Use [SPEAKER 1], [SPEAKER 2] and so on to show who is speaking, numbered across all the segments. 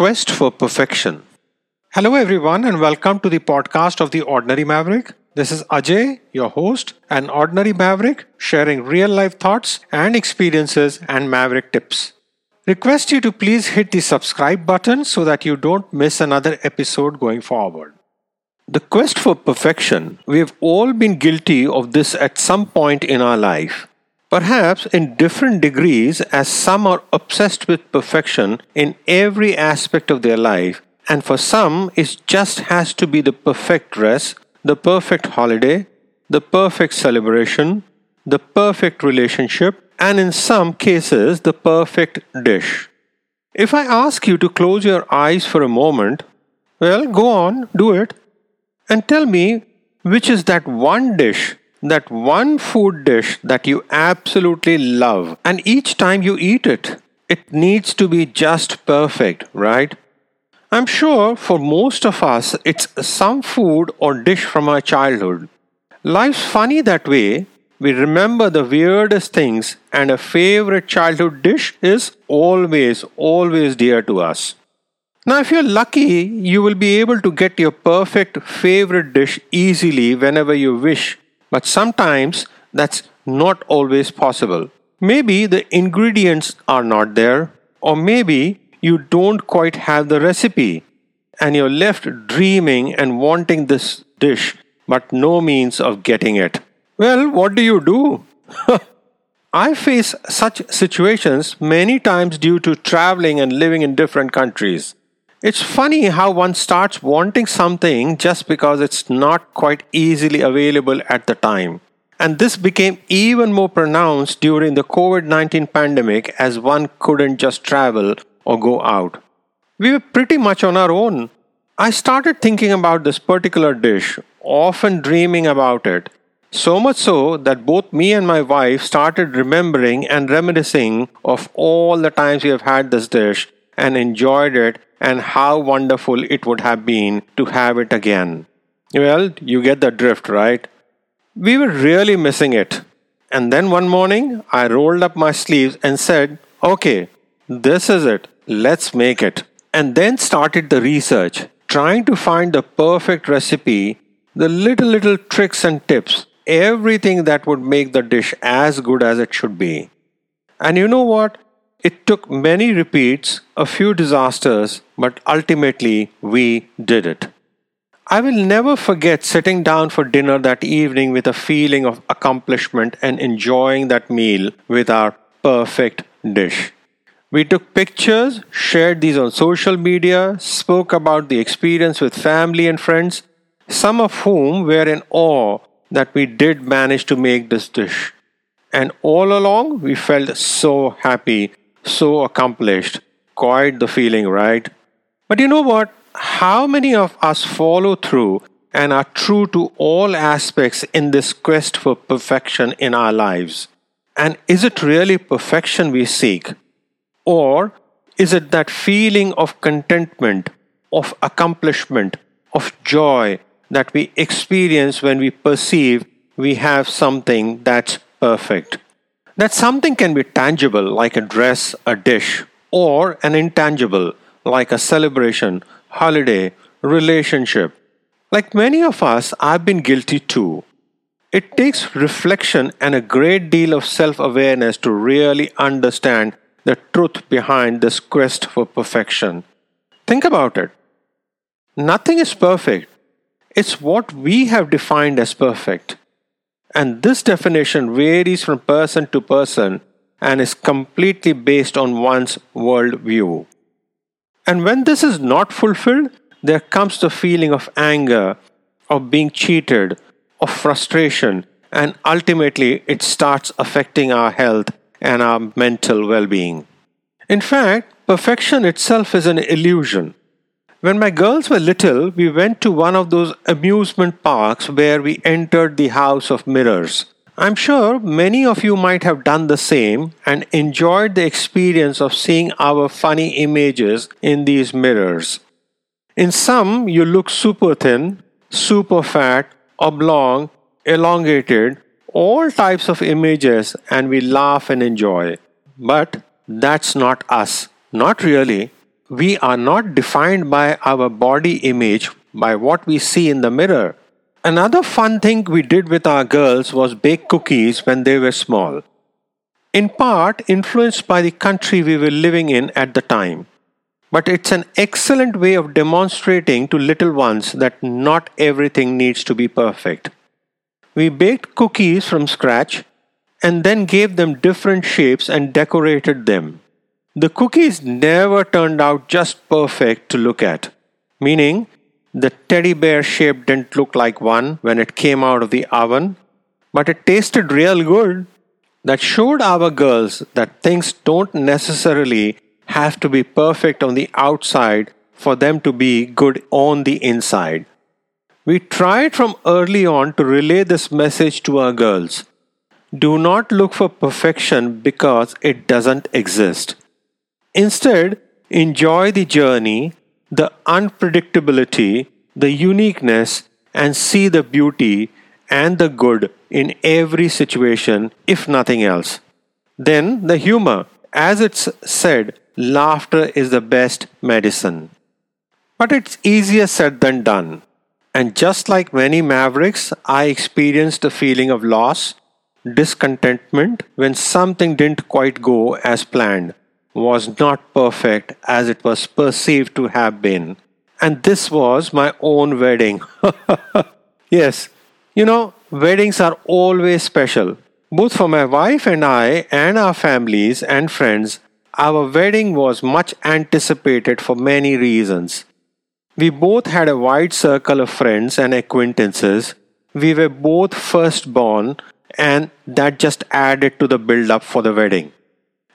[SPEAKER 1] quest for perfection. Hello, everyone, and welcome to the podcast of The Ordinary Maverick. This is Ajay, your host, an ordinary maverick, sharing real life thoughts and experiences and maverick tips. Request you to please hit the subscribe button so that you don't miss another episode going forward. The quest for perfection, we have all been guilty of this at some point in our life. Perhaps in different degrees, as some are obsessed with perfection in every aspect of their life, and for some, it just has to be the perfect dress, the perfect holiday, the perfect celebration, the perfect relationship, and in some cases, the perfect dish. If I ask you to close your eyes for a moment, well, go on, do it, and tell me which is that one dish, that one food dish that you absolutely love, and each time you eat it, it needs to be just perfect, right? I'm sure for most of us, it's some food or dish from our childhood. Life's funny that way. We remember the weirdest things, and a favorite childhood dish is always, always dear to us. Now, if you're lucky, you will be able to get your perfect favorite dish easily whenever you wish, but sometimes that's not always possible. Maybe the ingredients are not there, or maybe you don't quite have the recipe and you're left dreaming and wanting this dish but no means of getting it. Well, what do you do? I face such situations many times due to traveling and living in different countries. It's funny how one starts wanting something just because it's not quite easily available at the time. And this became even more pronounced during the COVID 19 pandemic as one couldn't just travel or go out. We were pretty much on our own. I started thinking about this particular dish, often dreaming about it, so much so that both me and my wife started remembering and reminiscing of all the times we have had this dish and enjoyed it and how wonderful it would have been to have it again. Well, you get the drift, right? We were really missing it. And then one morning, I rolled up my sleeves and said, Okay, this is it. Let's make it. And then started the research, trying to find the perfect recipe, the little, little tricks and tips, everything that would make the dish as good as it should be. And you know what? It took many repeats, a few disasters, but ultimately we did it. I will never forget sitting down for dinner that evening with a feeling of accomplishment and enjoying that meal with our perfect dish. We took pictures, shared these on social media, spoke about the experience with family and friends, some of whom were in awe that we did manage to make this dish. And all along, we felt so happy, so accomplished. Quite the feeling, right? But you know what? How many of us follow through and are true to all aspects in this quest for perfection in our lives? And is it really perfection we seek? Or is it that feeling of contentment, of accomplishment, of joy that we experience when we perceive we have something that's perfect? That something can be tangible, like a dress, a dish, or an intangible, like a celebration, holiday, relationship. Like many of us, I've been guilty too. It takes reflection and a great deal of self awareness to really understand the truth behind this quest for perfection. Think about it. Nothing is perfect, it's what we have defined as perfect. And this definition varies from person to person and is completely based on one's worldview. And when this is not fulfilled, there comes the feeling of anger, of being cheated, of frustration, and ultimately it starts affecting our health and our mental well being. In fact, perfection itself is an illusion. When my girls were little, we went to one of those amusement parks where we entered the house of mirrors. I'm sure many of you might have done the same and enjoyed the experience of seeing our funny images in these mirrors. In some, you look super thin, super fat, oblong, elongated, all types of images and we laugh and enjoy. But that's not us. Not really. We are not defined by our body image, by what we see in the mirror. Another fun thing we did with our girls was bake cookies when they were small. In part influenced by the country we were living in at the time. But it's an excellent way of demonstrating to little ones that not everything needs to be perfect. We baked cookies from scratch and then gave them different shapes and decorated them. The cookies never turned out just perfect to look at, meaning the teddy bear shape didn't look like one when it came out of the oven, but it tasted real good. That showed our girls that things don't necessarily have to be perfect on the outside for them to be good on the inside. We tried from early on to relay this message to our girls. Do not look for perfection because it doesn't exist. Instead, enjoy the journey, the unpredictability, the uniqueness, and see the beauty and the good in every situation, if nothing else. Then the humor, as it's said, laughter is the best medicine. But it's easier said than done. And just like many mavericks, I experienced a feeling of loss, discontentment when something didn't quite go as planned, was not perfect as it was perceived to have been. And this was my own wedding. yes, you know, weddings are always special. Both for my wife and I, and our families and friends, our wedding was much anticipated for many reasons. We both had a wide circle of friends and acquaintances. We were both firstborn, and that just added to the build up for the wedding.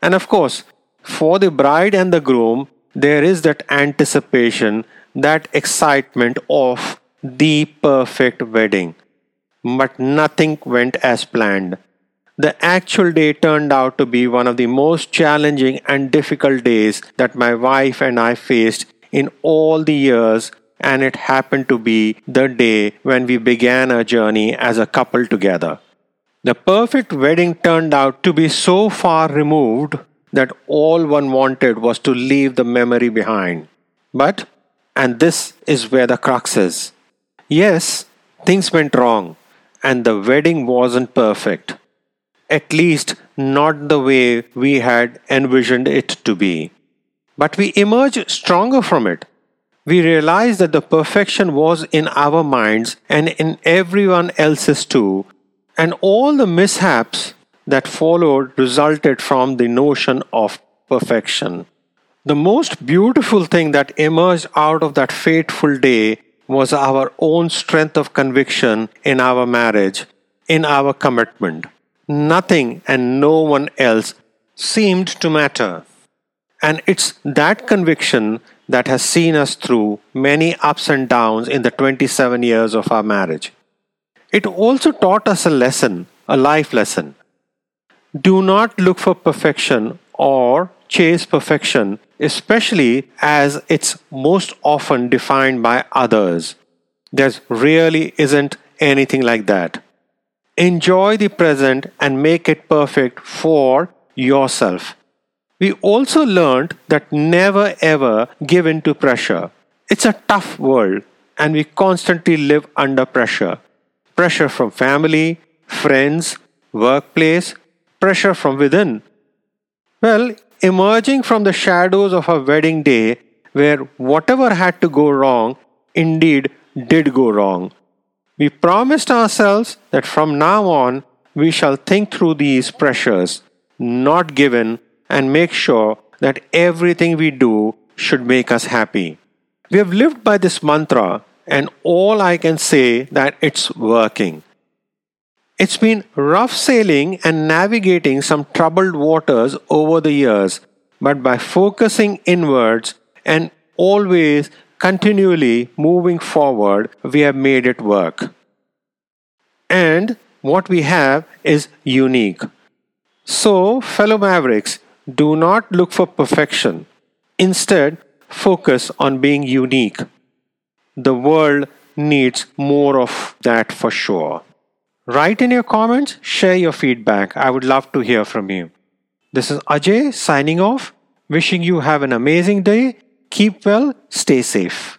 [SPEAKER 1] And of course, for the bride and the groom, there is that anticipation, that excitement of the perfect wedding. But nothing went as planned. The actual day turned out to be one of the most challenging and difficult days that my wife and I faced in all the years, and it happened to be the day when we began our journey as a couple together. The perfect wedding turned out to be so far removed that all one wanted was to leave the memory behind. But, and this is where the crux is yes, things went wrong, and the wedding wasn't perfect. At least, not the way we had envisioned it to be. But we emerge stronger from it. We realize that the perfection was in our minds and in everyone else's too, and all the mishaps that followed resulted from the notion of perfection. The most beautiful thing that emerged out of that fateful day was our own strength of conviction in our marriage, in our commitment. Nothing and no one else seemed to matter. And it's that conviction that has seen us through many ups and downs in the 27 years of our marriage. It also taught us a lesson, a life lesson. Do not look for perfection or chase perfection, especially as it's most often defined by others. There really isn't anything like that. Enjoy the present and make it perfect for yourself. We also learned that never ever give in to pressure. It's a tough world and we constantly live under pressure. Pressure from family, friends, workplace, pressure from within. Well, emerging from the shadows of a wedding day where whatever had to go wrong indeed did go wrong. We promised ourselves that from now on we shall think through these pressures, not given and make sure that everything we do should make us happy. We have lived by this mantra, and all I can say that it's working. It's been rough sailing and navigating some troubled waters over the years, but by focusing inwards and always continually moving forward, we have made it work. And what we have is unique. So, fellow Mavericks, do not look for perfection. Instead, focus on being unique. The world needs more of that for sure. Write in your comments, share your feedback. I would love to hear from you. This is Ajay signing off, wishing you have an amazing day Keep well, stay safe.